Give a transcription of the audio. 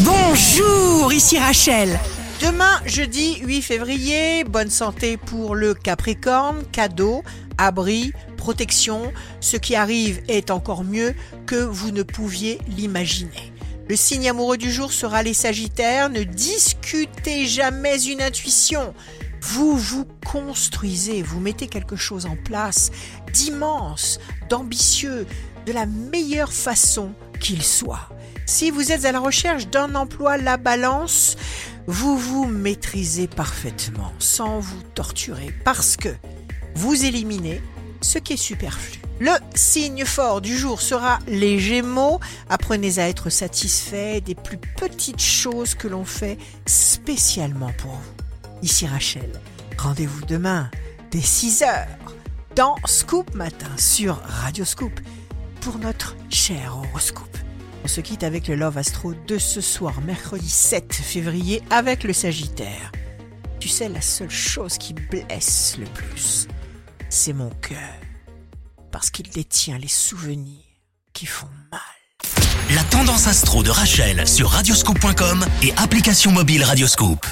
Bonjour, ici Rachel. Demain, jeudi 8 février, bonne santé pour le Capricorne, cadeau, abri, protection. Ce qui arrive est encore mieux que vous ne pouviez l'imaginer. Le signe amoureux du jour sera les Sagittaires. Ne discutez jamais une intuition. Vous vous construisez, vous mettez quelque chose en place d'immense, d'ambitieux, de la meilleure façon qu'il soit. Si vous êtes à la recherche d'un emploi, la balance, vous vous maîtrisez parfaitement sans vous torturer parce que vous éliminez ce qui est superflu. Le signe fort du jour sera les Gémeaux. Apprenez à être satisfait des plus petites choses que l'on fait spécialement pour vous. Ici Rachel. Rendez-vous demain dès 6h dans Scoop Matin sur Radio Scoop pour notre cher horoscope. On se quitte avec le Love Astro de ce soir, mercredi 7 février, avec le Sagittaire. Tu sais, la seule chose qui blesse le plus, c'est mon cœur parce qu'il détient les souvenirs qui font mal. La tendance astro de Rachel sur radioscope.com et application mobile Radioscope.